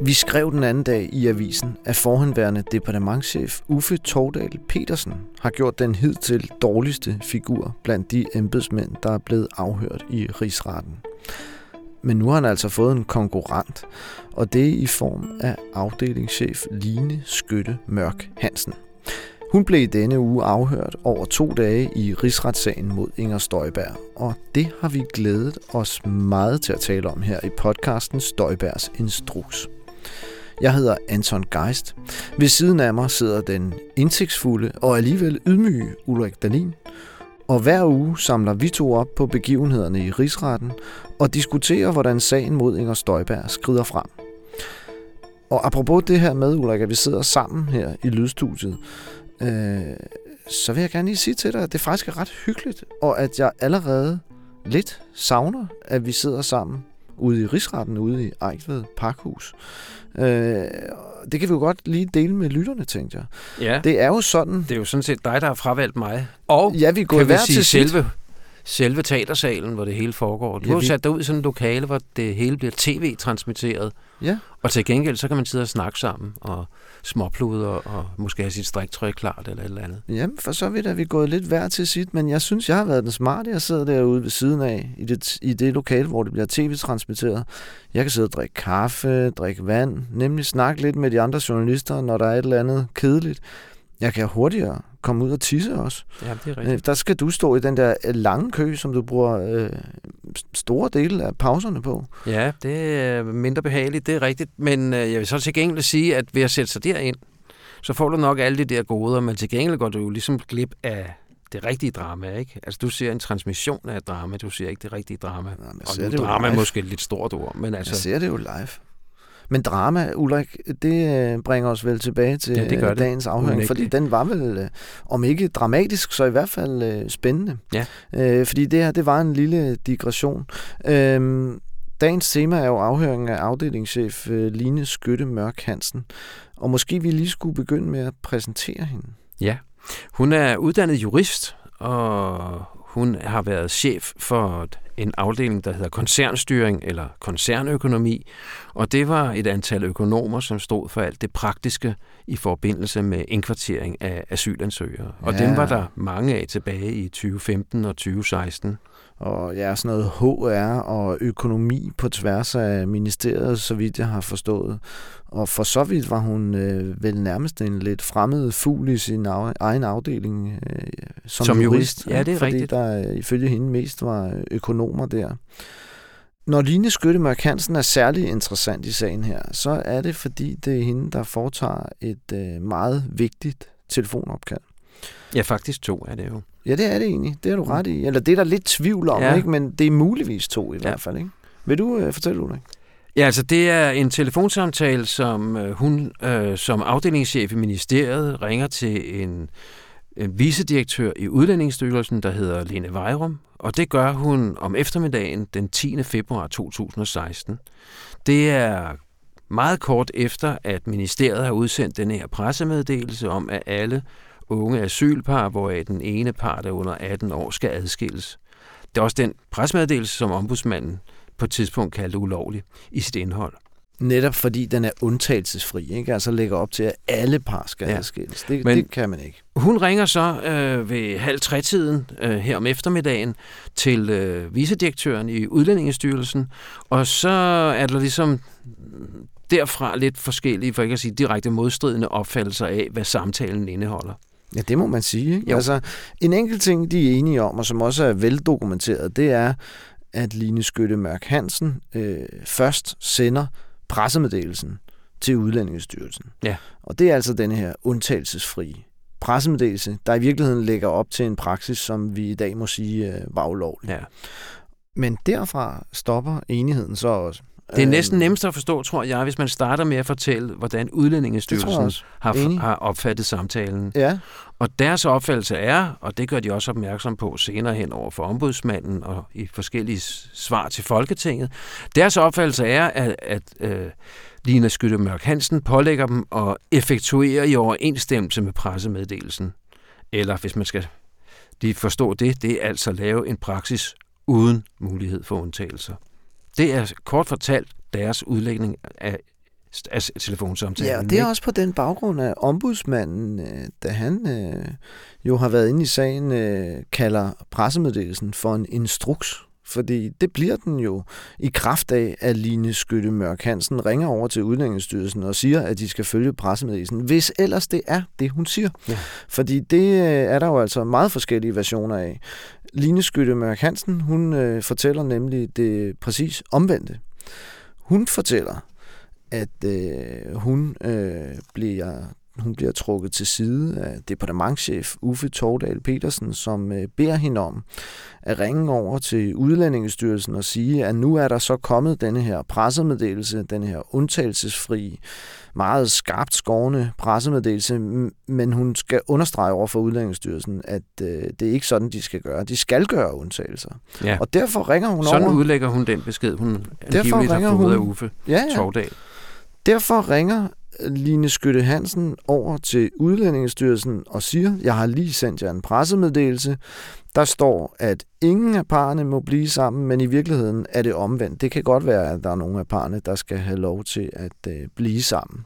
Vi skrev den anden dag i avisen, at forhenværende departementschef Uffe Tordal Petersen har gjort den hidtil dårligste figur blandt de embedsmænd, der er blevet afhørt i rigsretten. Men nu har han altså fået en konkurrent, og det er i form af afdelingschef Line Skytte Mørk Hansen. Hun blev i denne uge afhørt over to dage i rigsretssagen mod Inger Støjberg, og det har vi glædet os meget til at tale om her i podcasten Støjbergs Instruks. Jeg hedder Anton Geist. Ved siden af mig sidder den indsigtsfulde og alligevel ydmyge Ulrik Dalin. Og hver uge samler vi to op på begivenhederne i rigsretten og diskuterer, hvordan sagen mod Inger Støjberg skrider frem. Og apropos det her med, Ulrik, at vi sidder sammen her i lydstudiet, øh, så vil jeg gerne lige sige til dig, at det faktisk er ret hyggeligt, og at jeg allerede lidt savner, at vi sidder sammen ude i Rigsretten, ude i Ejkved Parkhus. Øh, det kan vi jo godt lige dele med lytterne, tænkte jeg. Ja. Det er jo sådan... Det er jo sådan set dig, der har fravalgt mig. Og ja, vi går kan vi sige til selve, selve... teatersalen, hvor det hele foregår. Du Ja, har vi- sat dig ud i sådan et lokale, hvor det hele bliver tv-transmitteret. Ja, Og til gengæld, så kan man sidde og snakke sammen, og småpluder, og måske have sit striktøj klart, eller et eller andet. jamen for så vidt er vi gået lidt hver til sit, men jeg synes, jeg har været den smarte. Jeg sidder derude ved siden af, i det, i det lokale, hvor det bliver tv-transmitteret. Jeg kan sidde og drikke kaffe, drikke vand, nemlig snakke lidt med de andre journalister, når der er et eller andet kedeligt. Jeg kan hurtigere komme ud og tisse også. Ja, det er rigtigt. Øh, Der skal du stå i den der øh, lange kø, som du bruger øh, store dele af pauserne på. Ja, det er mindre behageligt, det er rigtigt. Men øh, jeg vil så til gengæld sige, at ved at sætte sig derind, så får du nok alle de der goder, men til gengæld går du jo ligesom glip af det rigtige drama, ikke? Altså, du ser en transmission af drama, du ser ikke det rigtige drama. Nå, men jeg og det drama er måske et lidt stort ord, men altså... jeg ser det jo live. Men drama, Ulrik, det øh, bringer os vel tilbage til Ja, det gør øh, det. dagens afhøring, Unægteligt. fordi den var vel, øh, om ikke dramatisk, så i hvert fald spændende. Ja. Øh, fordi det her, det var en lille digression. Øh, dagens tema er jo afhøringen af afdelingschef Line Skytte Mørk Hansen. Og måske vi lige skulle begynde med at præsentere hende. Ja, hun er uddannet jurist, og hun har været chef for en afdeling, der hedder koncernstyring eller koncernøkonomi, og det var et antal økonomer, som stod for alt det praktiske i forbindelse med indkvartering af asylansøgere. Og Ja. dem var der mange af tilbage i 2015 og 2016. Og ja, sådan noget HR og økonomi på tværs af ministeriet, så vidt jeg har forstået. Og for så vidt var hun øh, vel nærmest en lidt fremmed fugl i sin af, egen afdeling øh, som, Som jurist. jurist, ja, det er fordi rigtigt. der øh, ifølge hende mest var økonomer der. Når Line Skyttemørk Hansen er særlig interessant i sagen her, så er det fordi, det er hende, der foretager et øh, meget vigtigt telefonopkald. Ja, faktisk to er det jo. Ja, det er det egentlig. Det er du ret i. Eller det er der lidt tvivl om, ja. Ikke? men det er muligvis to i. Ja. hvert fald. Ikke? Vil du øh, fortælle, Ulrik? Ja, altså det er en telefonsamtale, som øh, hun øh, som afdelingschef i ministeriet ringer til en, en vicedirektør i Udlændingsstyrelsen, der hedder Lene Vejrum, og det gør hun om eftermiddagen den 10. februar 2016. Det er meget kort efter, at ministeriet har udsendt den her pressemeddelelse om, at alle unge asylpar, hvoraf den ene part er under 18 år, skal adskilles. Det er også den pressemeddelelse, som ombudsmanden på et tidspunkt kaldte ulovlig i sit indhold. Netop fordi den er undtagelsesfri, ikke? altså lægger op til, at alle par skal ja. Adskilles. Det, Men- det kan man ikke. Hun ringer så øh, ved halv tre-tiden øh, her om eftermiddagen til øh, vicedirektøren i Udlændingestyrelsen, og så er der ligesom derfra lidt forskellige, for ikke at sige direkte modstridende opfattelser af, hvad samtalen indeholder. Ja, det må man sige. Ikke? Jo. Altså, en enkelt ting, de er enige om, og som også er veldokumenteret, det er, at Line Skytte Mørk Hansen øh, først sender pressemeddelelsen til Udlændingestyrelsen. Ja. Og det er altså denne her undtagelsesfrie pressemeddelelse, der i virkeligheden lægger op til en praksis, som vi i dag må sige øh, var ulovlig. Ja. Men derfra stopper enigheden så også. Det er Øhm, næsten nemmest at forstå, tror jeg, hvis man starter med at fortælle, hvordan Udlændingestyrelsen har, har opfattet samtalen. Ja, Og deres opfattelse er, og det gør de også opmærksom på senere hen over for ombudsmanden og i forskellige svar til Folketinget, deres opfattelse er, at, at øh, Lina Skytte Mørk Hansen pålægger dem at effektuere i overensstemmelse med pressemeddelelsen. Eller hvis man skal lige forstå det, det er altså at lave en praksis uden mulighed for undtagelser. Det er kort fortalt deres udlægning af af telefonsamtalen. Ja, det er også på den baggrund, at ombudsmanden, øh, da han øh, jo har været inde i sagen, øh, kalder pressemeddelelsen for en instruks. Fordi det bliver den jo i kraft af, at Line Skytte Mørk Hansen ringer over til Udlændingsstyrelsen og siger, at de skal følge pressemeddelelsen, hvis ellers det er det, hun siger. Ja. Fordi det øh, er der jo altså meget forskellige versioner af. Line Skytte Mørk Hansen, hun øh, fortæller nemlig det præcis omvendte. Hun fortæller, at øh, hun øh, bliver hun bliver trukket til side af departementchef Uffe Tordal Petersen, som øh, beder hende om at ringe over til Udlændingestyrelsen og sige, at nu er der så kommet denne her pressemeddelelse, den her undtagelsesfri, meget skarpt skårende pressemeddelelse, men hun skal understrege over for Udlændingestyrelsen, at øh, det er ikke sådan, de skal gøre. De skal gøre undtagelser. Ja. Og derfor ringer hun sådan over... Sådan udlægger hun den besked, hun derfor ringer har fået hun... af Uffe ja, ja. Tordal. Derfor ringer Line Skytte Hansen over til Udlændingestyrelsen og siger, jeg har lige sendt jer en pressemeddelelse. Der står, at ingen af parerne må blive sammen, men i virkeligheden er det omvendt. Det kan godt være, at der er nogle af parerne, der skal have lov til at øh, blive sammen.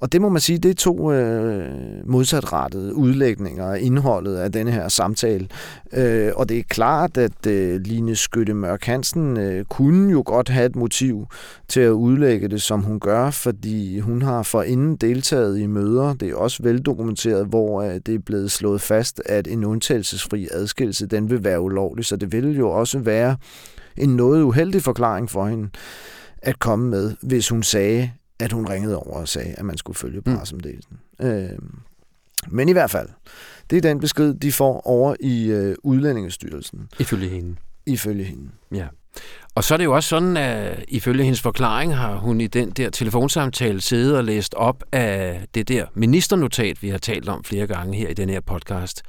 Og det må man sige, det er to øh, modsatrettede udlægninger af indholdet af denne her samtale. Øh, og det er klart, at øh, Line Skytte Mørk Hansen øh, kunne jo godt have et motiv til at udlægge det, som hun gør, fordi hun har forinden deltaget i møder. Det er også veldokumenteret, hvor øh, det er blevet slået fast, at en undtagelsesfri adskillelse, den vil være ulovlig. Så det vil jo også være en noget uheldig forklaring for hende at komme med, hvis hun sagde, at hun ringede over og sagde, at man skulle følge mm. pressemeddelelsen. Mm. Øh, men i hvert fald, det er den besked, de får over i øh, Udlændingestyrelsen. Ifølge hende. Ifølge hende. Ja. Og så er det jo også sådan, at ifølge hendes forklaring har hun i den der telefonsamtale siddet og læst op af det der ministernotat, vi har talt om flere gange her i den her podcast.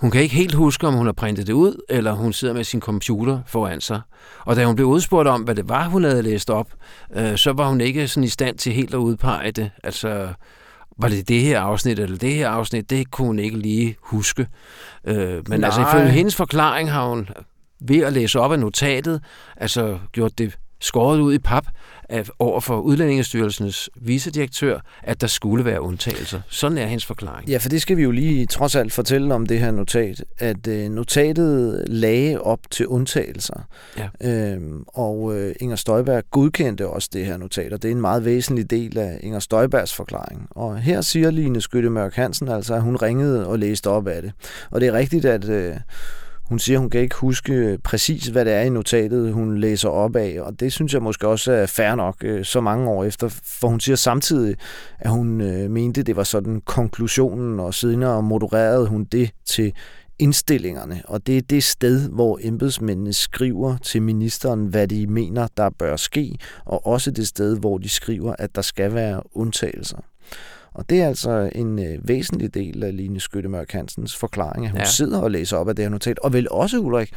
Hun kan ikke helt huske, om hun har printet det ud, eller hun sidder med sin computer foran sig. Og da hun blev udspurgt om, hvad det var, hun havde læst op, øh, så var hun ikke sådan i stand til helt at udpege det. Altså, var det det her afsnit eller det her afsnit, det kunne hun ikke lige huske. Øh, men Nej. altså ifølge hendes forklaring har hun ved at læse op af notatet, altså gjort det skåret ud i pap af, over for Udlændingestyrelsens vicedirektør, at der skulle være undtagelser. Sådan er hendes forklaring. Ja, for det skal vi jo lige trods alt fortælle om det her notat, at øh, notatet lagde op til undtagelser. Ja. Øhm, og øh, Inger Støjberg godkendte også det her notat, og det er en meget væsentlig del af Inger Støjbergs forklaring. Og her siger Line Skytte Mørk Hansen altså, at hun ringede og læste op af det. Og det er rigtigt, at... Øh, hun siger, hun kan ikke huske øh, præcis, hvad det er i notatet, hun læser op af, og det synes jeg måske også er fair nok øh, så mange år efter, for hun siger samtidig, at hun øh, mente, det var sådan konklusionen, og senere modererede hun det til indstillingerne, og det er det sted, hvor embedsmændene skriver til ministeren, hvad de mener, der bør ske, og også det sted, hvor de skriver, at der skal være undtagelser. Og det er altså en øh, væsentlig del af Line Skyttemørk Hansens forklaring, at hun ja. sidder og læser op af det her notat, og vel også, Ulrik,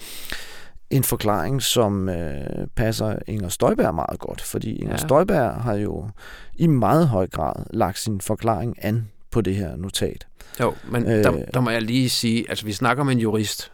en forklaring, som øh, passer Inger Støjberg meget godt, fordi Inger ja. Støjberg har jo i meget høj grad lagt sin forklaring an på det her notat. Jo, men øh, der, der må jeg lige sige, altså vi snakker om en jurist.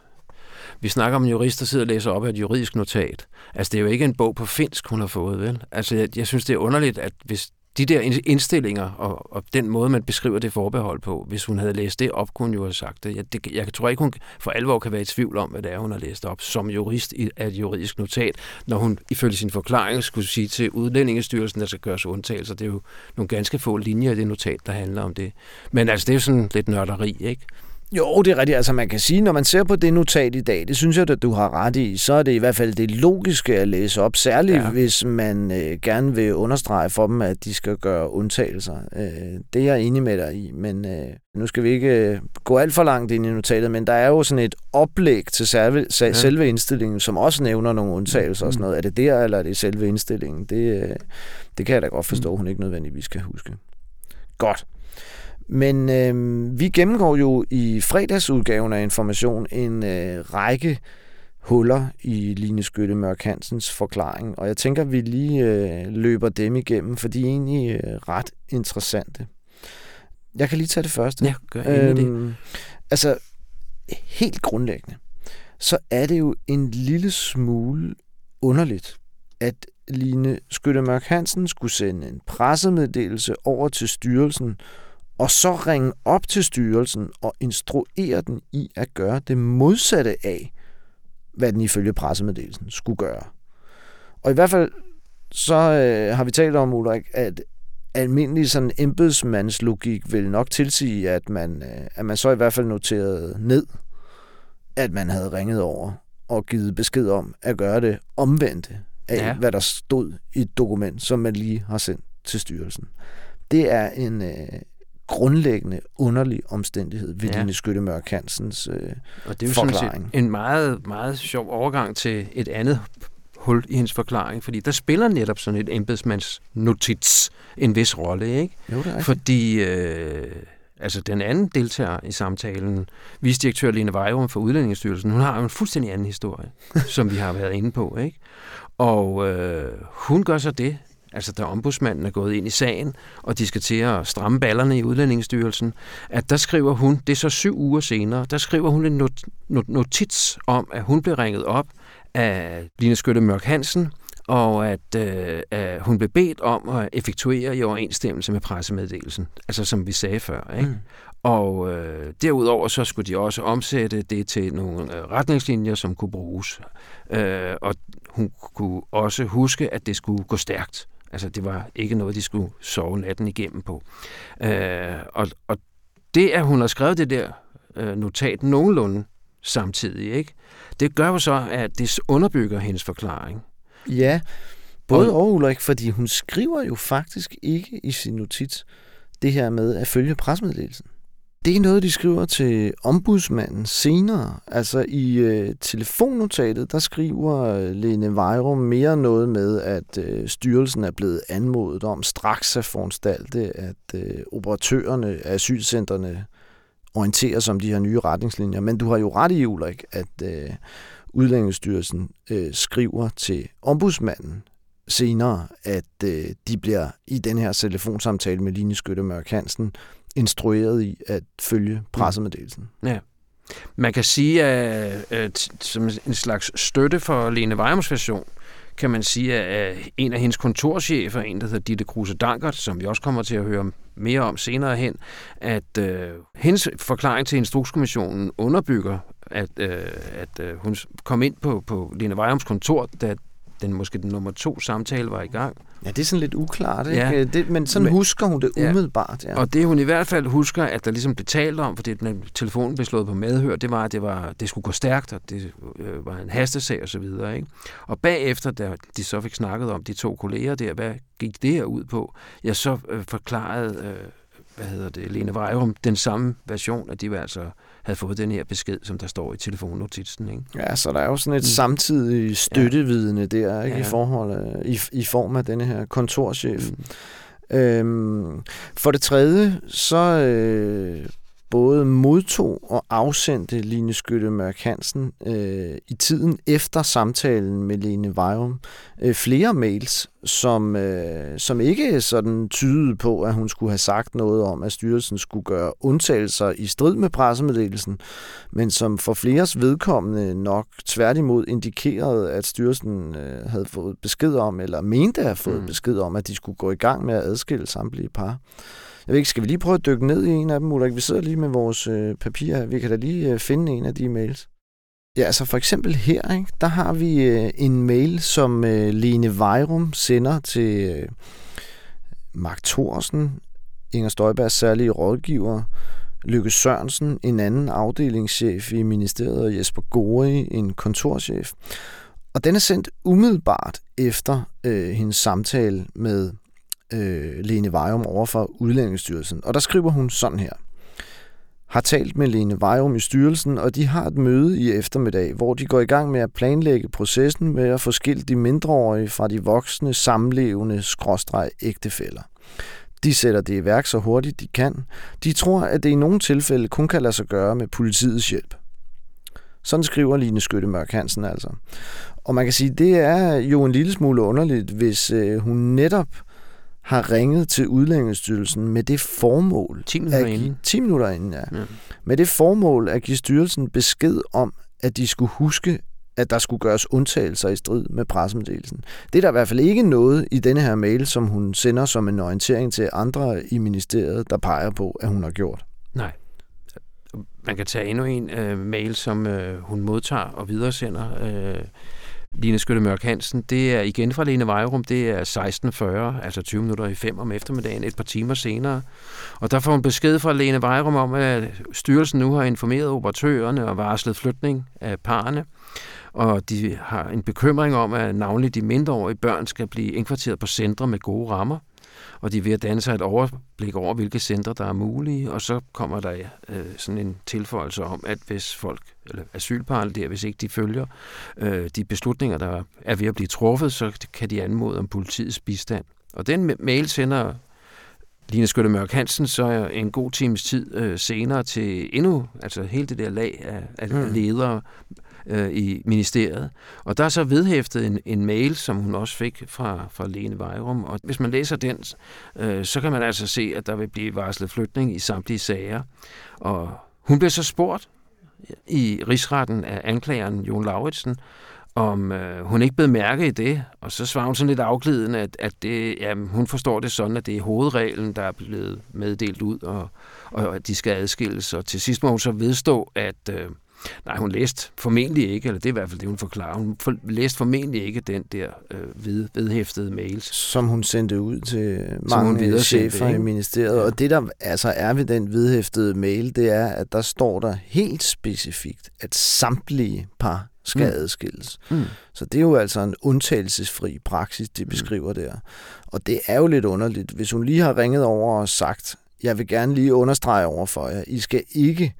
Vi snakker om en jurist, der sidder og læser op af et juridisk notat. Altså det er jo ikke en bog på finsk, hun har fået, vel? Altså jeg, jeg synes, det er underligt, at hvis de der indstillinger og, og den måde, man beskriver det forbehold på, hvis hun havde læst det op, kunne hun jo have sagt det. Jeg, det, jeg tror ikke, hun for alvor kan være i tvivl om, hvad det er, hun har læst op som jurist af et juridisk notat, når hun ifølge sin forklaring skulle sige til Udlændingestyrelsen, at der skal gøres undtagelser. Det er jo nogle ganske få linjer i det notat, der handler om det. Men altså, det er jo sådan lidt nørderi, ikke? Jo, det er rigtigt. Altså man kan sige, når man ser på det notat i dag, det synes jeg, at du har ret i, så er det i hvert fald det logiske at læse op, særligt ja. hvis man øh, gerne vil understrege for dem, at de skal gøre undtagelser. Øh, det er jeg enig med dig i, men øh, nu skal vi ikke øh, gå alt for langt ind i notatet, men der er jo sådan et oplæg til selve, ja. selve indstillingen, som også nævner nogle undtagelser mm. og sådan noget. Er det der, eller er det selve indstillingen? Det, øh, det kan jeg da godt forstå, mm. hun ikke nødvendigvis skal huske. Godt. Men øh, vi gennemgår jo i fredagsudgaven af Information en øh, række huller i Line Skytte Mørk Hansens forklaring, og jeg tænker, at vi lige øh, løber dem igennem, for de er egentlig øh, ret interessante. Jeg kan lige tage det første. Ja, gør øhm, det. Altså, helt grundlæggende, så er det jo en lille smule underligt, at Line Skyttemørk Hansen skulle sende en pressemeddelelse over til styrelsen, og så ringe op til styrelsen og instruere den i at gøre det modsatte af, hvad den ifølge pressemeddelelsen skulle gøre. Og i hvert fald så øh, har vi talt om, Ulrik, at almindelig sådan embedsmandslogik vil nok tilsige, at man, øh, at man så i hvert fald noterede ned, at man havde ringet over og givet besked om at gøre det omvendte af, ja. hvad der stod i et dokument, som man lige har sendt til styrelsen. Det er en øh, grundlæggende underlig omstændighed ved ja. Line Skytte Mørk Hansens øh, Og det er jo forklaring. sådan en meget, meget sjov overgang til et andet hul i hendes forklaring, fordi der spiller netop sådan et embedsmandsnotits en vis rolle, ikke? Jo, det er Fordi øh, altså den anden deltager i samtalen, visdirektør Lene Vejrum for Udlændingsstyrelsen, hun har jo en fuldstændig anden historie, som vi har været inde på, ikke? Og øh, hun gør så det, altså da ombudsmanden er gået ind i sagen, og de skal til at stramme ballerne i Udlændingsstyrelsen, at der skriver hun, det er så syv uger senere, der skriver hun en not, not, notits om, at hun blev ringet op af Line Skytte Mørk Hansen, og at, øh, at hun blev bedt om at effektuere i overensstemmelse med pressemeddelelsen, altså som vi sagde før. Ikke? Mm. Og øh, derudover så skulle de også omsætte det til nogle øh, retningslinjer, som kunne bruges. Øh, og hun kunne også huske, at det skulle gå stærkt. Altså det var ikke noget, de skulle sove natten igennem på. Øh, og, og det, at hun har skrevet det der øh, notat nogenlunde samtidig, ikke? det gør jo så, at det underbygger hendes forklaring. Ja, både og, og Ulrik, fordi hun skriver jo faktisk ikke i sin notits det her med at følge presmeddelelsen. Det er noget, de skriver til ombudsmanden senere. Altså i øh, telefonnotatet, der skriver øh, Lene Vejrum mere noget med, at øh, styrelsen er blevet anmodet om straks at foranstalte, at øh, operatørerne af asylcentrene orienterer sig om de her nye retningslinjer. Men du har jo ret i, Ulrik, at øh, Udlændingsstyrelsen øh, skriver til ombudsmanden senere, at øh, de bliver i den her telefonsamtale med Line Skytte Mørk Hansen instrueret i at følge pressemeddelelsen. Ja. Man kan sige, at, at som en slags støtte for Lene Weimers version, kan man sige, at en af hendes kontorchefer, en der hedder Ditte Kruse Dankert, som vi også kommer til at høre mere om senere hen, at øh, hendes forklaring til Instrukskommissionen underbygger, at, øh, at øh, hun kom ind på, på Lene Weirums kontor, da den måske den nummer to samtale var i gang. Ja, det er sådan lidt uklart, ikke? Ja. Det, men sådan men, husker hun det umiddelbart. Ja. Og det hun i hvert fald husker, at der ligesom blev talt om, fordi den telefonen blev slået på medhør, det var, at det, var, det skulle gå stærkt, og det øh, var en hastesag og så videre. Ikke? Og bagefter, da de så fik snakket om de to kolleger der, hvad gik det her ud på, jeg så øh, forklarede, øh, hvad hedder det, Lene Vejrum, den samme version, at de altså havde fået den her besked, som der står i telefonnotitsen. Ikke? Ja, så der er jo sådan et mm. samtidigt støttevidende ja. der, ikke? Ja. I, forhold, i, i form af denne her kontorchef. Mm. Øhm, for det tredje, så øh, både modtog og afsendte Line Skytte Mørk Hansen øh, i tiden efter samtalen med Lene Vejrum øh, flere mails, som, øh, som ikke sådan tydede på, at hun skulle have sagt noget om, at styrelsen skulle gøre undtagelser i strid med pressemeddelelsen, men som for fleres vedkommende nok tværtimod indikerede, at styrelsen øh, havde fået besked om, eller mente at have fået mm. besked om, at de skulle gå i gang med at adskille samtlige par. Jeg ved ikke, skal vi lige prøve at dykke ned i en af dem, Ulrik? Vi sidder lige med vores øh, papir. Vi kan da lige øh, finde en af de mails. Ja, altså for eksempel her, ikke, der har vi øh, en mail, som øh, Lene Vejrum sender til øh, Mark Thorsen, Inger Støjbergs særlige rådgiver, Lykke Sørensen, en anden afdelingschef i ministeriet, og Jesper Gori, en kontorchef. Og den er sendt umiddelbart efter øh, hendes samtale med øh, Lene Vejum over for Udlændingsstyrelsen. Og der skriver hun sådan her. Har talt med Lene Vejum i styrelsen, og de har et møde i eftermiddag, hvor de går i gang med at planlægge processen med at få skilt de mindreårige fra de voksne, samlevende, skråstreg ægtefælder. De sætter det i værk så hurtigt de kan. De tror, at det i nogle tilfælde kun kan lade sig gøre med politiets hjælp. Sådan skriver Line Skytte Mørk Hansen altså. Og man kan sige, det er jo en lille smule underligt, hvis øh, hun netop øh, har ringet til Udlændingsstyrelsen med det formål... 10 minutter inden. 10 minutter inden, ja. ja. Med det formål at give styrelsen besked om, at de skulle huske at der skulle gøres undtagelser i strid med pressemeddelelsen. Det er der i hvert fald ikke noget i denne her mail, som hun sender som en orientering til andre i ministeriet, der peger på, at hun har gjort. Nej. Man kan tage endnu en øh, mail, som øh, hun modtager og videresender. Øh, Line Skyttemørk Hansen, det er igen fra Lene Vejrum, det er 16.40, altså 20 minutter i 5 om eftermiddagen, et par timer senere. Og der får hun besked fra Lene Vejrum om, at styrelsen nu har informeret operatørerne og varslet flytning af parerne. Og de har en bekymring om, at navnlig de mindreårige børn skal blive indkvarteret på centre med gode rammer og de er ved at danne sig et overblik over, hvilke centre der er mulige, og så kommer der øh, sådan en tilføjelse om, at hvis folk, eller asylparerne der, hvis ikke de følger øh, de beslutninger, der er ved at blive truffet, så kan de anmode om politiets bistand. Og den mail sender Line Skytte Mørk Hansen så en god times tid øh, senere til endnu, altså hele det der lag af, af mm. ledere, øh, i ministeriet. Og der er så vedhæftet en, en mail, som hun også fik fra, fra Lene Vejrum, og hvis man læser den, øh, så kan man altså se, at der vil blive varslet flytning i samtlige sager. Og hun blev så spurgt i rigsretten af anklageren Jon Lauritsen, om øh, hun ikke blev mærke i det, og så svarer hun sådan lidt afglidende, at, at det, ja, hun forstår det sådan, at det er hovedreglen, der er blevet meddelt ud, og, og at de skal adskilles. Og til sidst må hun så vedstå, at, øh, Nej, hun læste formentlig ikke, eller det er i hvert fald det, hun forklarer. Hun for, læste formentlig ikke den der øh, ved, vedhæftede mails. Som hun sendte ud til mange chefer i ministeriet. Ja. Og det, der altså er ved den vedhæftede mail, det er, at der står der helt specifikt, at samtlige par skal mm. adskilles. Mm. Så det er jo altså en undtagelsesfri praksis, de mm. beskriver mm. der. Og det er jo lidt underligt. Hvis hun lige har ringet over og sagt, jeg vil gerne lige understrege over for jer, I skal ikke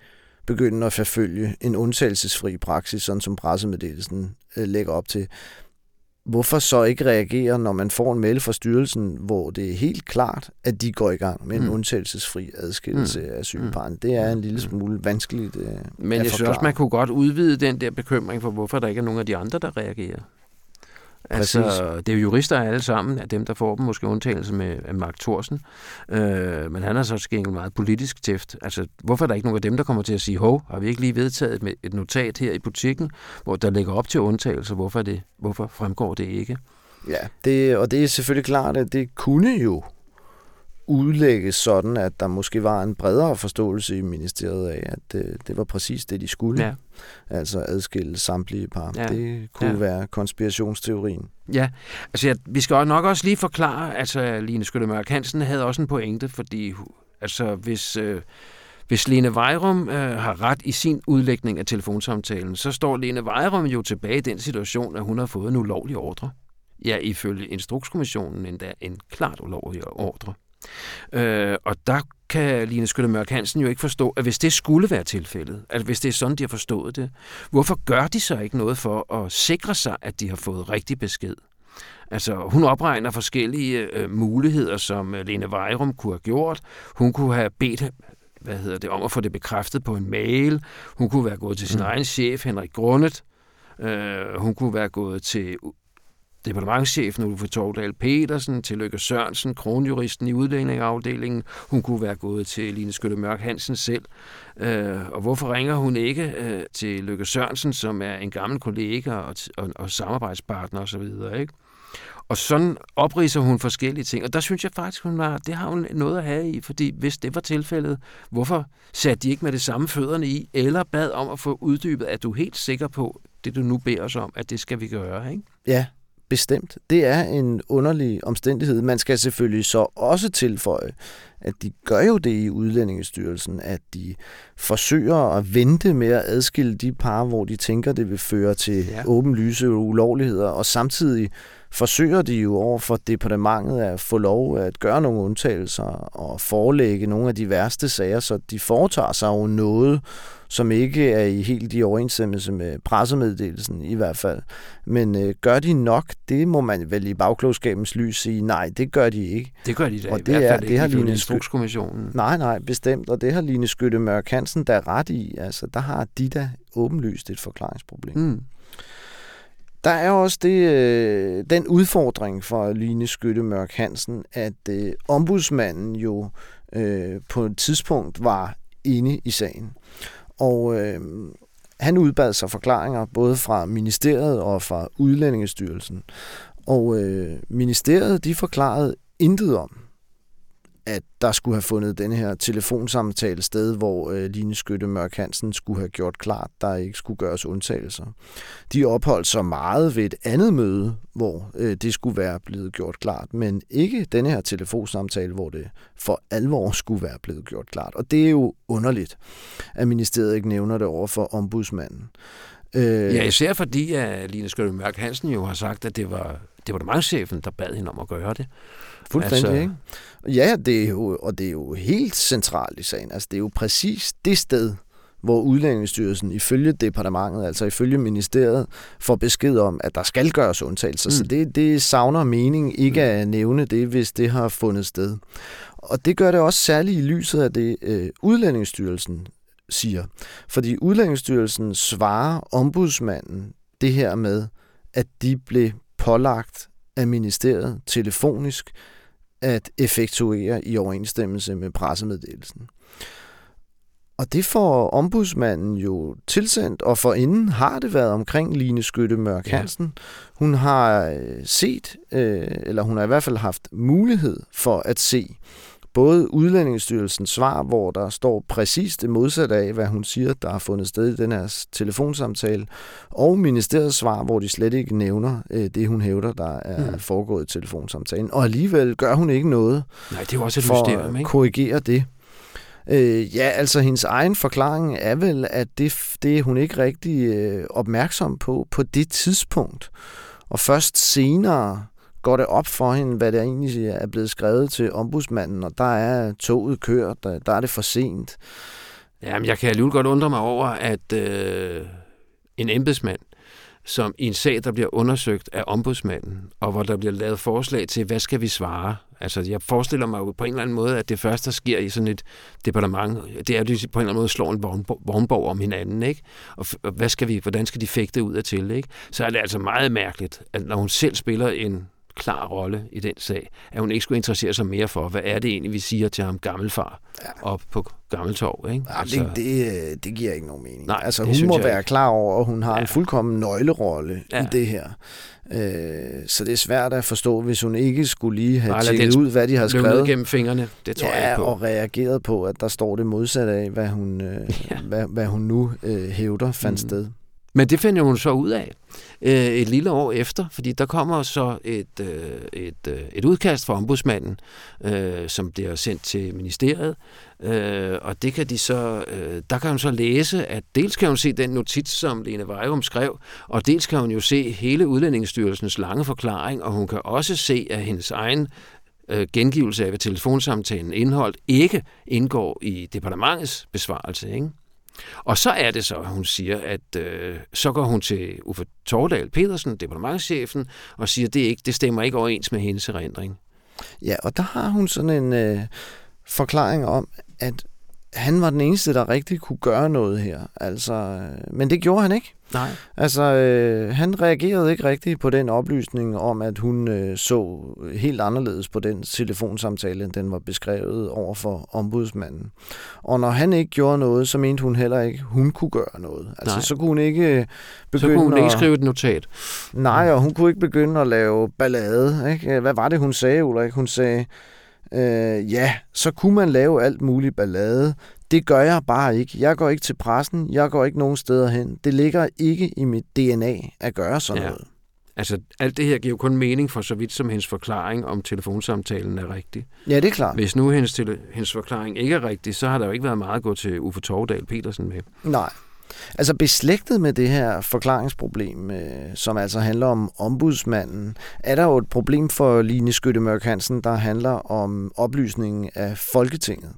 begynde at forfølge en undtagelsesfri praksis, sådan som pressemeddelelsen øh, lægger op til. Hvorfor så ikke reagere, når man får en mail fra styrelsen, hvor det er helt klart, at de går i gang med en mm. undtagelsesfri adskillelse mm. af asylparen? Det er en lille mm. smule vanskeligt øh, Men jeg synes også, man kunne godt udvide den der bekymring for, hvorfor der ikke er nogen af de andre, der reagerer. Altså, det er jo jurister alle sammen, af dem, der får dem, måske undtagelse med af Mark Thorsen. Øh, men han har så skænket meget politisk tæft. Altså, hvorfor er der ikke nogen af dem, der kommer til at sige, hov, har vi ikke lige vedtaget et, et notat her i butikken, hvor der ligger op til undtagelse, hvorfor, det, hvorfor fremgår det ikke? Ja, det, og det er selvfølgelig klart, at det kunne jo udlægges sådan, at der måske var en bredere forståelse i ministeriet af, at det, det var præcis det, de skulle. Ja. Altså adskille samtlige par. Ja. Det kunne ja. være konspirationsteorien. Ja, altså jeg, vi skal nok også lige forklare, altså Line Skyttemørk Hansen havde også en pointe, fordi altså hvis... Øh, hvis Lene Vejrum øh, har ret i sin udlægning af telefonsamtalen, så står Lene Vejrum jo tilbage i den situation, at hun har fået en ulovlig ordre. Ja, ifølge Instrukskommissionen endda en klart ulovlig ordre. Øh, og der kan Line Skytte Mørk Hansen jo ikke forstå, at hvis det skulle være tilfældet, at hvis det er sådan, de har forstået det, hvorfor gør de så ikke noget for at sikre sig, at de har fået rigtig besked? Altså, hun opregner forskellige øh, muligheder, som øh, Lene Vejrum kunne have gjort. Hun kunne have bedt hvad hedder det, om at få det bekræftet på en mail. Hun kunne være gået til sin mm. egen chef, Henrik Grundet. Øh, hun kunne være gået til departementchefen Uffe Torgdal Petersen, til Løkke Sørensen, kronjuristen i udlændingeafdelingen. Hun kunne være gået til Line Skytte Mørk Hansen selv. Øh, og hvorfor ringer hun ikke øh, til Løkke Sørensen, som er en gammel kollega og, og, og samarbejdspartner osv., ikke? Og sådan opriser hun forskellige ting, og der synes jeg faktisk, hun var, det har hun noget at have i, fordi hvis det var tilfældet, hvorfor satte de ikke med det samme fødderne i, eller bad om at få uddybet, at du er helt sikker på, det du nu beder os om, at det skal vi gøre, ikke? Ja, Bestemt. Det er en underlig omstændighed. Man skal selvfølgelig så også tilføje, at de gør jo det i Udlændingestyrelsen, at de forsøger at vente med at adskille de par, hvor de tænker, det vil føre til ja. åbenlyse ulovligheder, og samtidig forsøger de jo over for departementet at få lov at gøre nogle undtagelser og forelægge nogle af de værste sager, så de foretager sig jo noget, som ikke er i helt i overensstemmelse med pressemeddelelsen i hvert fald. Men øh, gør de nok? Det må man vel i bagklogskabens lys sige, nej, det gør de ikke. Det gør de da og det i hvert fald er, ikke det har Line Instrukskommissionen. Nej, nej, bestemt, og det har Line Skytte Mørk Hansen da ret i. Altså, der har de da åbenlyst et forklaringsproblem. Mm. Der er også det, øh, den udfordring for Line Skytte Mørk Hansen, at øh, ombudsmanden jo øh, på et tidspunkt var inde i sagen. Og øh, han udbad sig forklaringer både fra ministeriet og fra Udlændingestyrelsen. Og øh, ministeriet de forklarede intet om, at der skulle have fundet den her telefonsamtale sted, hvor øh, Line Skytte Mørk Hansen skulle have gjort klart, der ikke skulle gøres undtagelser. De opholdt sig meget ved et andet møde, hvor øh, det skulle være blevet gjort klart, men ikke denne her telefonsamtale, hvor det for alvor skulle være blevet gjort klart. Og det er jo underligt, at ministeriet ikke nævner det over for ombudsmanden. Øh, ja, især fordi, at Line Skytte Mørk Hansen jo har sagt, at det var det var departementchefen, der bad hende om at gøre det. Fuldstændig, altså, ikke? Ja, det er jo, og det er jo helt centralt i sagen. Altså, det er jo præcis det sted, hvor Udlændingsstyrelsen ifølge departementet, altså ifølge ministeriet, får besked om, at der skal gøres undtagelser. Mm. Så det, det savner mening ikke mm. at nævne det, hvis det har fundet sted. Og det gør det også særligt i lyset af det, øh, Udlændingsstyrelsen siger. Fordi Udlændingsstyrelsen svarer ombudsmanden det her med, at de blev pålagt af ministeriet telefonisk at effektuere i overensstemmelse med pressemeddelelsen. Og det får ombudsmanden jo tilsendt, og for inden har det været omkring Line Skytte Mørk Hansen. Ja. Hun har øh, set, øh, eller hun har i hvert fald haft mulighed for at se både Udlændingsstyrelsens svar, hvor der står præcis det modsatte af, hvad hun siger, der har fundet sted i den her telefonsamtale, og ministeriets svar, hvor de slet ikke nævner øh, det, hun hævder, der er mm. foregået i telefonsamtalen. Og alligevel gør hun ikke noget Nej, det er jo også et for mysterium, ikke? at korrigere det. Øh, ja, altså hendes egen forklaring er vel, at det, det er hun ikke rigtig øh, opmærksom på på det tidspunkt. Og først senere går det op for hende, hvad der egentlig er blevet skrevet til ombudsmanden, og der er toget kørt, der, der er det for sent. Jamen, jeg kan alligevel godt undre mig over, at øh, en embedsmand, som i en sag, der bliver undersøgt af ombudsmanden, og hvor der bliver lavet forslag til, hvad skal vi svare? Altså, jeg forestiller mig jo på en eller anden måde, at det første, der sker i sådan et departement, det er, at de på en eller anden måde slår en vognborg om hinanden, ikke? Og hvad skal vi, hvordan skal de fægte ud af til, ikke? Så er det altså meget mærkeligt, at når hun selv spiller en klar rolle i den sag, at hun ikke skulle interessere sig mere for, hvad er det egentlig, vi siger til ham gammelfar ja. op på Gammeltorv. Ikke? Ja, altså, det, det, det giver ikke nogen mening. Nej, altså, hun må være ikke. klar over, at hun har ja. en fuldkommen nøglerolle ja. i det her. Øh, så det er svært at forstå, hvis hun ikke skulle lige have tjekket ud, hvad de har skrevet. gennem fingrene, det tror ja, jeg ikke på. og reageret på, at der står det modsatte af, hvad hun, øh, ja. hvad, hvad hun nu øh, hævder fandt mm. sted. Men det finder hun så ud af øh, et lille år efter, fordi der kommer så et, øh, et, øh, et udkast fra ombudsmanden, øh, som bliver sendt til ministeriet, øh, og det kan de så, øh, der kan hun så læse, at dels kan hun se den notits, som Lene Vejrum skrev, og dels kan hun jo se hele Udlændingsstyrelsens lange forklaring, og hun kan også se, at hendes egen øh, gengivelse af, hvad telefonsamtalen indholdt, ikke indgår i departementets besvarelse. Ikke? Og så er det så, hun siger, at øh, så går hun til Uffe Tordal Pedersen, departementchefen, og siger, at det, ikke, det stemmer ikke overens med hendes erindring. Ja, og der har hun sådan en øh, forklaring om, at han var den eneste, der rigtig kunne gøre noget her. Altså, øh, men det gjorde han ikke. Nej. Altså, øh, han reagerede ikke rigtigt på den oplysning om, at hun øh, så helt anderledes på den telefonsamtale, end den var beskrevet over for ombudsmanden. Og når han ikke gjorde noget, så mente hun heller ikke, hun kunne gøre noget. Altså, Nej. så kunne hun ikke begynde Så kunne hun at... ikke skrive et notat. Nej, og hun kunne ikke begynde at lave ballade. Ikke? Hvad var det, hun sagde, Ulrik? Hun sagde, øh, ja, så kunne man lave alt muligt ballade. Det gør jeg bare ikke. Jeg går ikke til pressen. Jeg går ikke nogen steder hen. Det ligger ikke i mit DNA at gøre sådan ja. noget. Altså, alt det her giver jo kun mening for så vidt, som hendes forklaring om telefonsamtalen er rigtig. Ja, det er klart. Hvis nu hendes, tele- hendes forklaring ikke er rigtig, så har der jo ikke været meget at gå til Uffe Tordal Petersen med. Nej, Altså beslægtet med det her forklaringsproblem, øh, som altså handler om ombudsmanden, er der jo et problem for Line Skytte Mørk Hansen, der handler om oplysningen af Folketinget.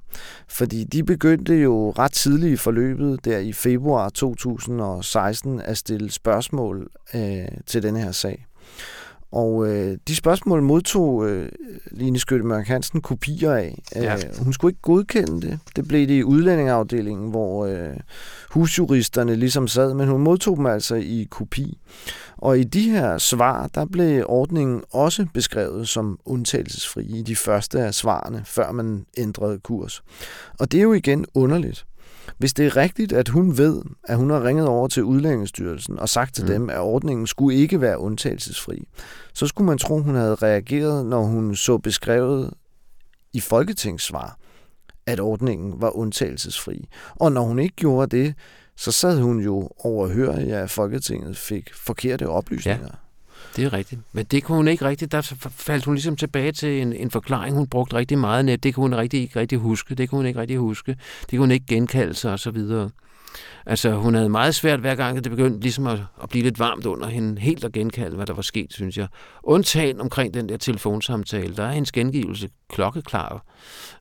Fordi de begyndte jo ret tidligt i forløbet, der i februar 2016, at stille spørgsmål øh, til denne her sag. Og øh, de spørgsmål modtog øh, Line Skytte Mørk Hansen kopier af. Øh, ja. Hun skulle ikke godkende det. Det blev det i udlændingeafdelingen, hvor øh, husjuristerne ligesom sad, men hun modtog dem altså i kopi. Og i de her svar, der blev ordningen også beskrevet som undtagelsesfri i de første af svarene, før man ændrede kurs. Og det er jo igen underligt. Hvis det er rigtigt, at hun ved, at hun har ringet over til Udlændingsstyrelsen og sagt til mm. dem, at ordningen skulle ikke være undtagelsesfri, så skulle man tro, hun havde reageret, når hun så beskrevet i Folketingssvar, at ordningen var undtagelsesfri. Og når hun ikke gjorde det, så sad hun jo overhørig, at Folketinget fik forkerte oplysninger. Ja. Det er rigtigt. Men det kunne hun ikke rigtigt. Der faldt hun ligesom tilbage til en, en forklaring, hun brugte rigtig meget net. Det kunne hun rigtig, ikke rigtig huske. Det kunne hun ikke rigtig huske. Det kunne hun ikke genkalde sig og så videre. Altså, hun havde meget svært hver gang, det begyndte ligesom at, at blive lidt varmt under hende, helt at genkalde, hvad der var sket, synes jeg. Undtagen omkring den der telefonsamtale, der er hendes gengivelse klokkeklar,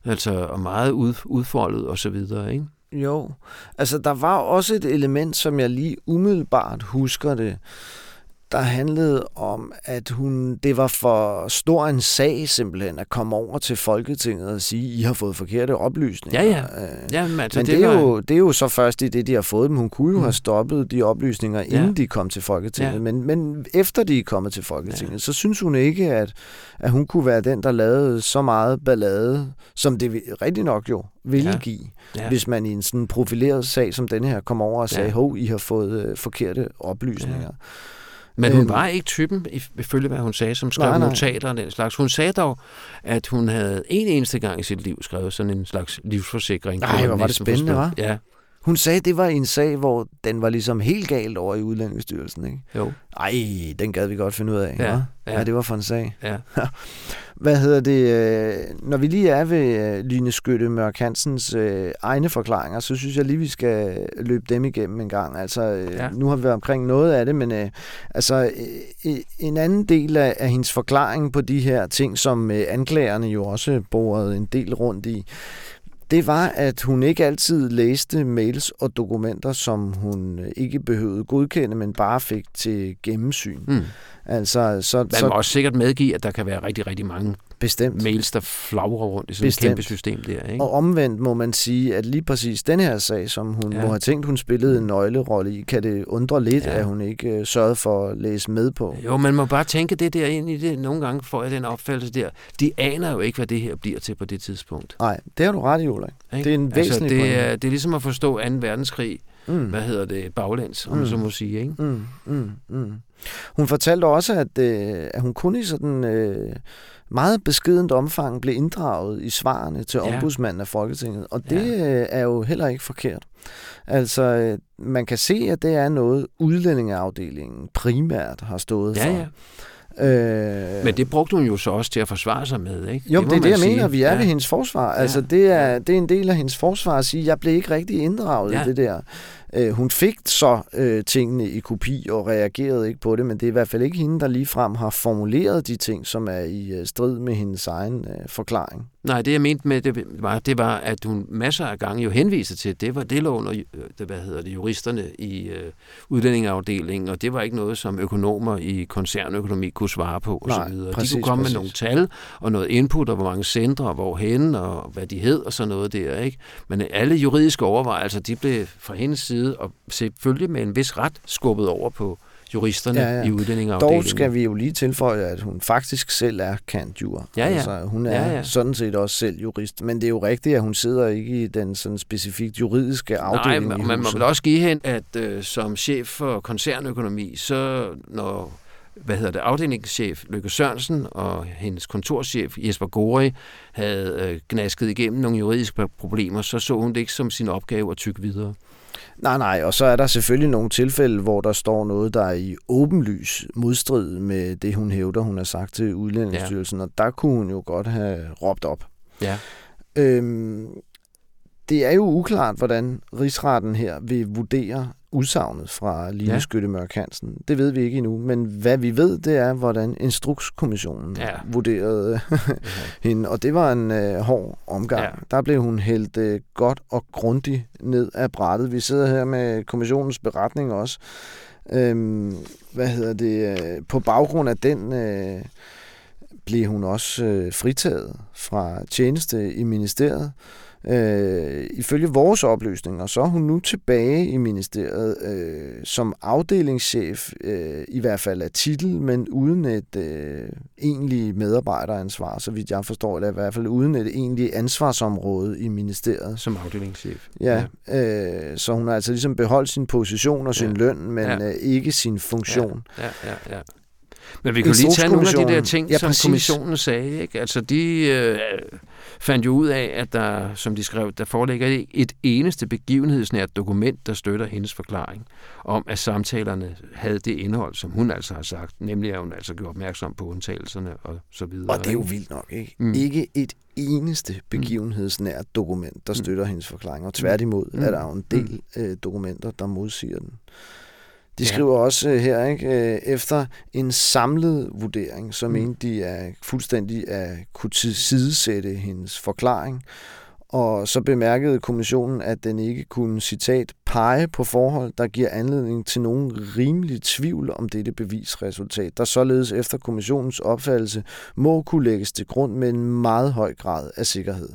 altså, og meget ud, udfoldet og så videre, ikke? Jo, altså der var også et element, som jeg lige umiddelbart husker det, der handlede om, at hun, det var for stor en sag simpelthen at komme over til Folketinget og sige, I har fået forkerte oplysninger. Ja, ja. Øh, ja men altså, men det, det, er var... jo, det er jo så først i det, de har fået dem. Hun kunne jo mm. have stoppet de oplysninger, inden ja. de kom til Folketinget. Ja. Men, men efter de er kommet til Folketinget, ja. så synes hun ikke, at, at hun kunne være den, der lavede så meget ballade, som det rigtig nok jo ville ja. give, ja. hvis man i en sådan profileret sag som denne her kom over og sagde, ja. hov, I har fået øh, forkerte oplysninger. Ja. Men hun øhm. var ikke typen, ifølge hvad hun sagde, som skrev nej, nej. notater og den slags. Hun sagde dog, at hun havde en eneste gang i sit liv skrevet sådan en slags livsforsikring. Nej, hvor var det spændende, var? Ja. Hun sagde, at det var en sag, hvor den var ligesom helt galt over i Udlændingsstyrelsen, ikke? Jo. Ej, den gad vi godt finde ud af, ja, ja. ja det var for en sag. Ja. Hvad hedder det? Øh, når vi lige er ved øh, Line Skytte Mørk Hansens øh, egne forklaringer, så synes jeg lige, vi skal løbe dem igennem en gang. Altså, ja. nu har vi været omkring noget af det, men altså, en anden del af, af hendes forklaring på de her ting, som anklagerne jo også borede en del rundt i, det var, at hun ikke altid læste mails og dokumenter, som hun ikke behøvede godkende, men bare fik til gennemsyn. Mm. Altså, så, Man så, må også sikkert medgive, at der kan være rigtig, rigtig mange Bestemt. mails, der flagrer rundt i sådan Bestemt. et kæmpe system der. Ikke? Og omvendt må man sige, at lige præcis den her sag, som hun ja. må have tænkt, hun spillede en nøglerolle i, kan det undre lidt, ja. at hun ikke uh, sørgede for at læse med på. Jo, man må bare tænke det der ind i det. Nogle gange får jeg den opfattelse der. De aner jo ikke, hvad det her bliver til på det tidspunkt. Nej, det har du ret i, Ulrik. Det er en altså, væsentlig altså, det, er, det er ligesom at forstå 2. verdenskrig, mm. hvad hedder det, baglæns, om mm. man så må sige. Ikke? Mm. Mm. Mm. Hun fortalte også, at, øh, at hun kun i sådan øh, meget beskedent omfang blev inddraget i svarene til ja. ombudsmanden af Folketinget, og det ja. øh, er jo heller ikke forkert. Altså, øh, man kan se, at det er noget, udlændingeafdelingen primært har stået ja, for. Ja. Øh, Men det brugte hun jo så også til at forsvare sig med, ikke? Jo, det, det er det, jeg sige. mener. Vi er ja. ved hendes forsvar. Altså, det er, det er en del af hendes forsvar at sige, jeg blev ikke rigtig inddraget ja. i det der. Øh, hun fik så øh, tingene i kopi og reagerede ikke på det, men det er i hvert fald ikke hende, der ligefrem har formuleret de ting, som er i øh, strid med hendes egen øh, forklaring. Nej, det jeg mente med det var, det var, at hun masser af gange jo henviste til, det var det lå under øh, det, hvad hedder det, juristerne i øh, udlændingeafdelingen, og det var ikke noget, som økonomer i koncernøkonomi kunne svare på og Nej, så videre. Præcis, de kunne komme præcis. med nogle tal og noget input, og hvor mange centre, og hvorhen, og hvad de hed, og sådan noget der. Ikke? Men alle juridiske overvejelser, de blev fra hendes side, og selvfølgelig med en vis ret, skubbet over på juristerne ja, ja. i udlændingeafdelingen. Dog skal vi jo lige tilføje, at hun faktisk selv er jur. Ja, ja. Altså, hun er ja, ja. sådan set også selv jurist. Men det er jo rigtigt, at hun sidder ikke i den sådan specifikt juridiske afdeling Nej, man må vel også give hende, at øh, som chef for koncernøkonomi, så når hvad hedder det, afdelingschef Lykke Sørensen og hendes kontorchef Jesper Gori havde øh, gnasket igennem nogle juridiske problemer, så så hun det ikke som sin opgave at tykke videre. Nej, nej, og så er der selvfølgelig nogle tilfælde, hvor der står noget, der er i åbenlys modstrid med det, hun hævder, hun har sagt til Udlændingsstyrelsen, ja. og der kunne hun jo godt have råbt op. Ja. Øhm, det er jo uklart, hvordan rigsretten her vil vurdere udsagnet fra Line ja. Skytte Mørk Hansen. Det ved vi ikke endnu, men hvad vi ved, det er, hvordan Instrukskommissionen ja. vurderede hende, og det var en øh, hård omgang. Ja. Der blev hun hældt øh, godt og grundigt ned af brættet. Vi sidder her med kommissionens beretning også. Øhm, hvad hedder det? Øh, på baggrund af den... Øh, blev hun også øh, fritaget fra tjeneste i ministeriet. Øh, ifølge vores oplysninger, så er hun nu tilbage i ministeriet øh, som afdelingschef, øh, i hvert fald af titel, men uden et øh, egentlig medarbejderansvar, så vidt jeg forstår, eller i hvert fald uden et egentlig ansvarsområde i ministeriet. Som afdelingschef. Ja, ja. Øh, så hun har altså ligesom beholdt sin position og sin ja. løn, men ja. øh, ikke sin funktion. Ja, ja, ja. ja. Men vi kan lige tage nogle af de der ting, ja, som kommissionen sagde. Ikke? Altså, de øh, fandt jo ud af, at der, som de skrev, der foreligger et eneste begivenhedsnært dokument, der støtter hendes forklaring om, at samtalerne havde det indhold, som hun altså har sagt, nemlig at hun altså gjorde opmærksom på undtagelserne og så videre. Og det er jo vildt nok, ikke? Mm. Ikke et eneste mm. begivenhedsnært dokument, der mm. støtter mm. hendes forklaring, og tværtimod mm. er der jo en del mm. øh, dokumenter, der modsiger den. De ja. skriver også øh, her, ikke, øh, efter en samlet vurdering, så mm. mente de er fuldstændig at kunne sidesætte hendes forklaring. Og så bemærkede kommissionen, at den ikke kunne, citat, pege på forhold, der giver anledning til nogen rimelig tvivl om dette bevisresultat, der således efter kommissionens opfattelse må kunne lægges til grund med en meget høj grad af sikkerhed.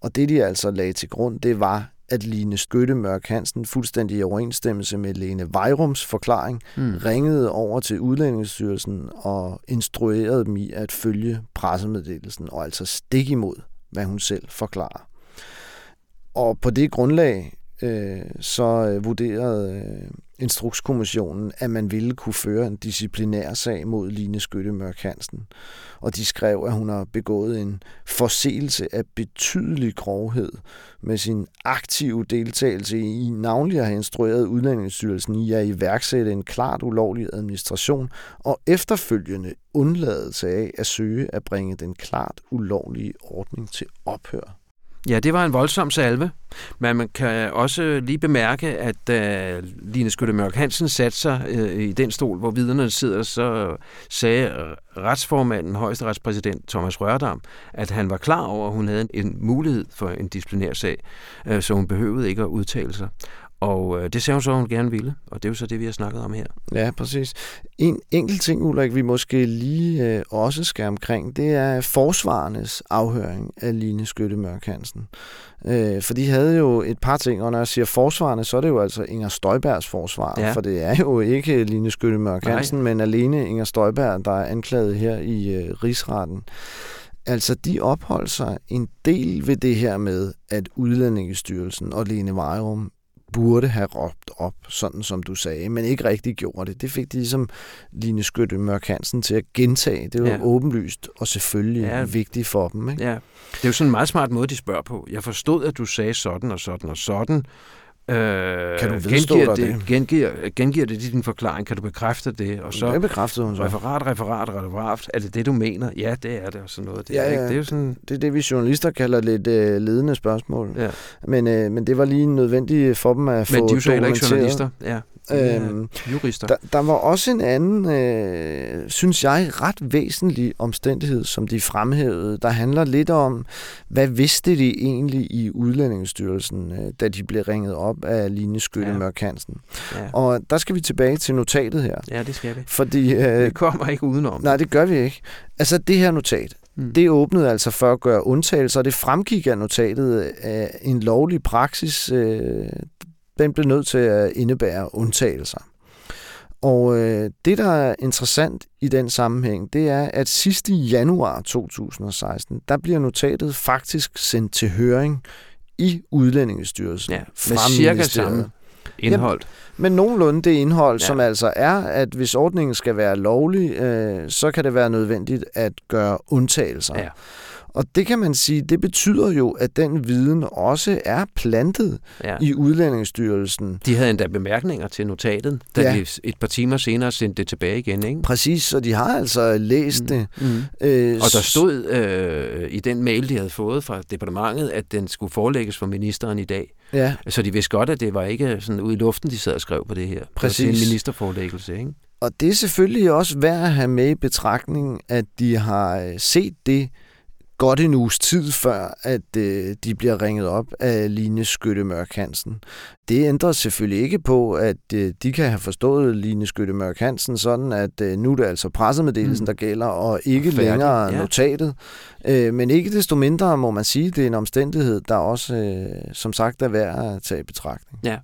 Og det, de altså lagde til grund, det var, at Line Skytte Mørk Hansen, fuldstændig i overensstemmelse med Lene Vejrums forklaring, mm. ringede over til Udlændingsstyrelsen og instruerede dem i at følge pressemeddelelsen, og altså stik imod, hvad hun selv forklarer. Og på det grundlag, øh, så øh, vurderede øh, Instrukskommissionen, at man ville kunne føre en disciplinær sag mod Line Skytte Mørk Hansen. Og de skrev, at hun har begået en forseelse af betydelig grovhed med sin aktive deltagelse i navnlig at have instrueret Udlændingsstyrelsen i at iværksætte en klart ulovlig administration og efterfølgende undladelse af at søge at bringe den klart ulovlige ordning til ophør. Ja, det var en voldsom salve, men man kan også lige bemærke, at da Line Skytte Mørk Hansen satte sig øh, i den stol, hvor vidnerne sidder, så sagde øh, retsformanden, højesteretspræsident Thomas Rørdam, at han var klar over, at hun havde en mulighed for en disciplinær sag, øh, så hun behøvede ikke at udtale sig. Og øh, det sagde hun så, hun gerne ville, og det er jo så det, vi har snakket om her. Ja, præcis. En enkelt ting, Ulrik, vi måske lige øh, også skal omkring, det er forsvarernes afhøring af Line Skytte Mørk Hansen. Øh, for de havde jo et par ting, og når jeg siger forsvarerne, så er det jo altså Inger Støjbergs forsvar, ja. for det er jo ikke Line Skytte Mørk Hansen, men alene Inger Støjberg, der er anklaget her i øh, rigsretten. Altså, de opholdt sig en del ved det her med, at Udlændingestyrelsen og Lene Vejrum burde have råbt op, sådan som du sagde, men ikke rigtig gjorde det. Det fik de ligesom Line Skytte Mørk Hansen til at gentage. Det var ja. åbenlyst og selvfølgelig ja. vigtigt for dem. Ikke? Ja. Det er jo sådan en meget smart måde, de spørger på. Jeg forstod, at du sagde sådan og sådan og sådan. Øh, kan du vedstå gengiver det? det? Gengiver, gengiver det din forklaring? Kan du bekræfte det? Og så det bekræftede hun så. Referat, referat, referat. Er det det, du mener? Ja, det er det. Og sådan noget. Det, ja, ja. Det, er jo sådan... det er det, vi journalister kalder lidt øh, ledende spørgsmål. Ja. Men, øh, men det var lige nødvendigt for dem at få Men de er jo så ikke journalister. Ja. Øhm, jurister. Der, der var også en anden, øh, synes jeg, ret væsentlig omstændighed, som de fremhævede, der handler lidt om, hvad vidste de egentlig i Udlændingsstyrelsen, øh, da de blev ringet op af Line Skytte ja. Mørk Hansen. Ja. Og der skal vi tilbage til notatet her. Ja, det skal vi. Fordi, øh, det kommer ikke udenom. Nej, det gør vi ikke. Altså, det her notat, Mm. Det åbnede altså for at gøre undtagelser, og det fremgik af notatet af en lovlig praksis, øh, den blev nødt til at indebære undtagelser. Og øh, det, der er interessant i den sammenhæng, det er, at sidst i januar 2016, der bliver notatet faktisk sendt til høring i Udlændingestyrelsen. Ja, med cirka samme indhold. Ja, men nogenlunde det indhold, ja. som altså er, at hvis ordningen skal være lovlig, øh, så kan det være nødvendigt at gøre undtagelser. Ja. Og det kan man sige, det betyder jo, at den viden også er plantet ja. i Udlændingsstyrelsen. De havde endda bemærkninger til notatet, da ja. de et par timer senere sendte det tilbage igen, ikke? Præcis, så de har altså læst mm. det. Mm. Øh, og der stod øh, i den mail, de havde fået fra departementet, at den skulle forelægges for ministeren i dag. Ja. Så de vidste godt, at det var ikke sådan ude i luften, de sad og skrev på det her. Præcis. Det var en ministerforelæggelse, ikke? Og det er selvfølgelig også værd at have med i betragtning, at de har set det, godt en uges tid før, at øh, de bliver ringet op af Line Skytte Mørk Hansen. Det ændrer selvfølgelig ikke på, at øh, de kan have forstået Line Skytte Mørk Hansen sådan, at øh, nu er det altså pressemeddelelsen, mm. der gælder, og ikke Færdig, længere ja. notatet. Øh, men ikke desto mindre må man sige, at det er en omstændighed, der også, øh, som sagt, er værd at tage i betragtning. Ja,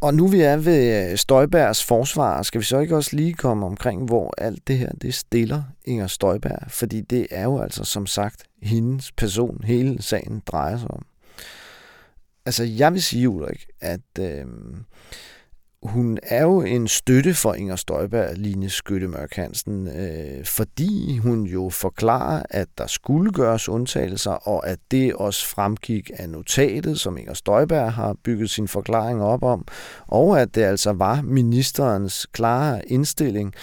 og nu vi er ved øh, Støjbergs forsvar, skal vi så ikke også lige komme omkring, hvor alt det her, det stiller Inger Støjberg? Fordi det er jo altså som sagt hendes person, hele sagen drejer sig om. Altså jeg vil sige, Ulrik, at øh, hun er jo en støtte for Inger Støjberg, Line Skyttemørk Hansen, øh, fordi hun jo forklarer, at der skulle gøres undtagelser, og at det også fremgik af notatet, som Inger Støjberg har bygget sin forklaring op om, og at det altså var ministerens klare indstilling,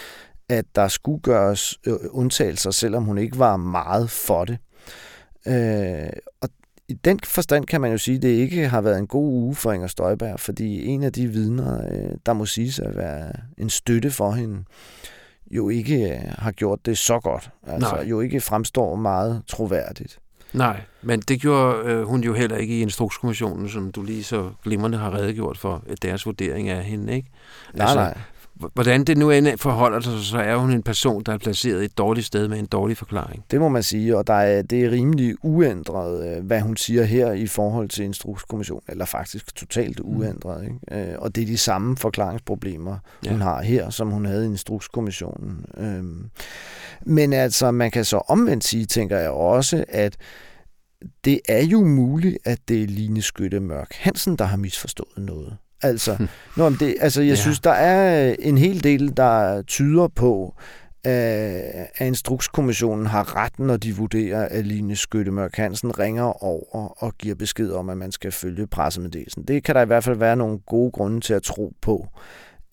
at der skulle gøres øh, undtagelser, selvom hun ikke var meget for det. Øh, og i den forstand kan man jo sige, at det ikke har været en god uge for Inger Støjberg, fordi en af de vidner, øh, der må siges at være en støtte for hende, jo ikke øh, har gjort det så godt. Altså Nej. jo ikke fremstår meget troværdigt. Nej, men det gjorde øh, hun jo heller ikke i Instrukskommissionen, som du lige så glimrende har redegjort for deres vurdering af hende, ikke? Nej, altså, nej hvordan det nu end forholder sig, så er hun en person, der er placeret et dårligt sted med en dårlig forklaring. Det må man sige, og der er, det er rimelig uændret, øh, hvad hun siger her i forhold til Instrukskommissionen, eller faktisk totalt mm. uændret. Ikke? Øh, og det er de samme forklaringsproblemer, ja. hun har her, som hun havde i Instrukskommissionen. Øhm, men altså, man kan så omvendt sige, tænker jeg også, at det er jo muligt, at det er Line Skytte Mørk Hansen, der har misforstået noget. Altså, nå, det, altså jeg ja. synes, der er en hel del, der tyder på, at Instrukskommissionen har ret, når de vurderer, at Line Skyttemørk Hansen ringer over og giver besked om, at man skal følge pressemeddelelsen. Det kan der i hvert fald være nogle gode grunde til at tro på.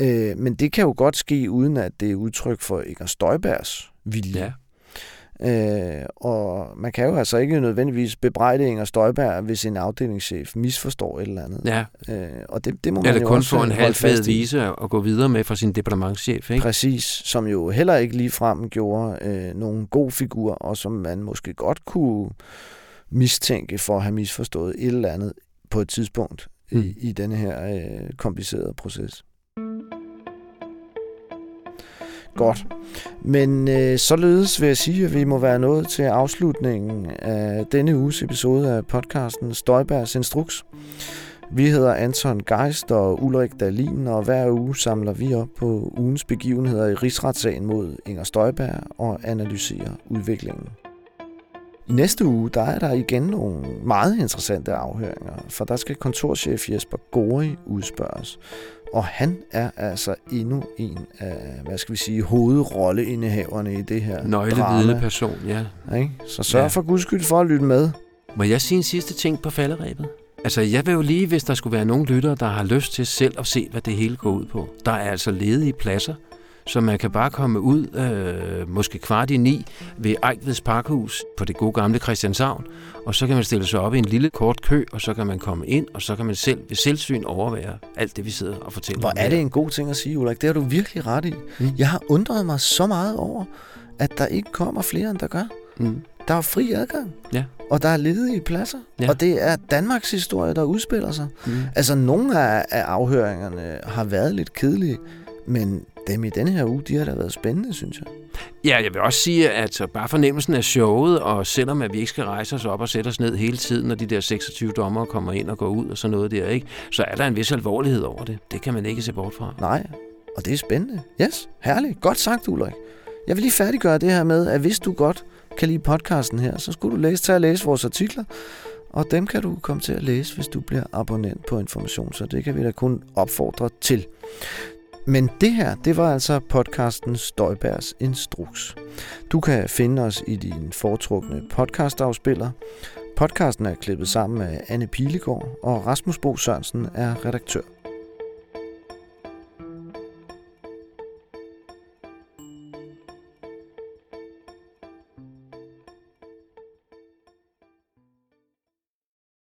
Øh, men det kan jo godt ske, uden at det er udtryk for Inger Støjbergs vilje. Ja. Øh, og man kan jo altså ikke nødvendigvis bebrejde Inger Støjberg, hvis en afdelingschef misforstår et eller andet. Ja. Øh, og det, det må man det jo kun få en halv fed vise at gå videre med fra sin departementschef, ikke? Præcis, som jo heller ikke lige frem gjorde øh, nogen god figur, og som man måske godt kunne mistænke for at have misforstået et eller andet på et tidspunkt mm. i, i denne her øh, komplicerede proces. Godt. Men øh, således vil jeg sige, at vi må være nået til afslutningen af denne uges episode af podcasten Støjbergs Instruks. Vi hedder Anton Geist og Ulrik Dalin, og hver uge samler vi op på ugens begivenheder i rigsretssagen mod Inger Støjberg og analyserer udviklingen. I næste uge, der er der igen nogle meget interessante afhøringer, for der skal kontorchef Jesper Gori udspørges. Og han er altså endnu en af, hvad skal vi sige, hovedrolleindehaverne i det her Nøglevidende person, ja. Ikke? Så sørg ja. for guds skyld for at lytte med. Må jeg sige en sidste ting på falderæbet? Altså, jeg vil jo lige, hvis der skulle være nogen lyttere, der har lyst til selv at se, hvad det hele går ud på. Der er altså ledige pladser så man kan bare komme ud, øh, måske kvart i ni, ved Ejkveds Parkhus på det gode gamle Christianshavn, og så kan man stille sig op i en lille kort kø, og så kan man komme ind, og så kan man selv ved selvsyn overvære alt det, vi sidder og fortæller Hvor er det en god ting at sige, Ulrik. Det har du virkelig ret i. Mm. Jeg har undret mig så meget over, at der ikke kommer flere, end der gør. Mm. Der er fri adgang. Ja. Og der er ledige pladser. Ja. Og det er Danmarks historie, der udspiller sig. Mm. Altså, nogle af, af afhøringerne har været lidt kedelige, men dem i denne her uge, de har da været spændende, synes jeg. Ja, jeg vil også sige, at bare fornemmelsen af showet, og selvom at vi ikke skal rejse os op og sætte os ned hele tiden, når de der 26 dommer kommer ind og går ud og sådan noget der, ikke? så er der en vis alvorlighed over det. Det kan man ikke se bort fra. Nej, og det er spændende. Yes, herligt. Godt sagt, Ulrik. Jeg vil lige færdiggøre det her med, at hvis du godt kan lide podcasten her, så skulle du læse, tage og læse vores artikler, og dem kan du komme til at læse, hvis du bliver abonnent på Information, så det kan vi da kun opfordre til. Men det her, det var altså podcasten Støjbærs Instruks. Du kan finde os i din foretrukne podcastafspiller. Podcasten er klippet sammen af Anne Pilegaard, og Rasmus Bo Sørensen er redaktør.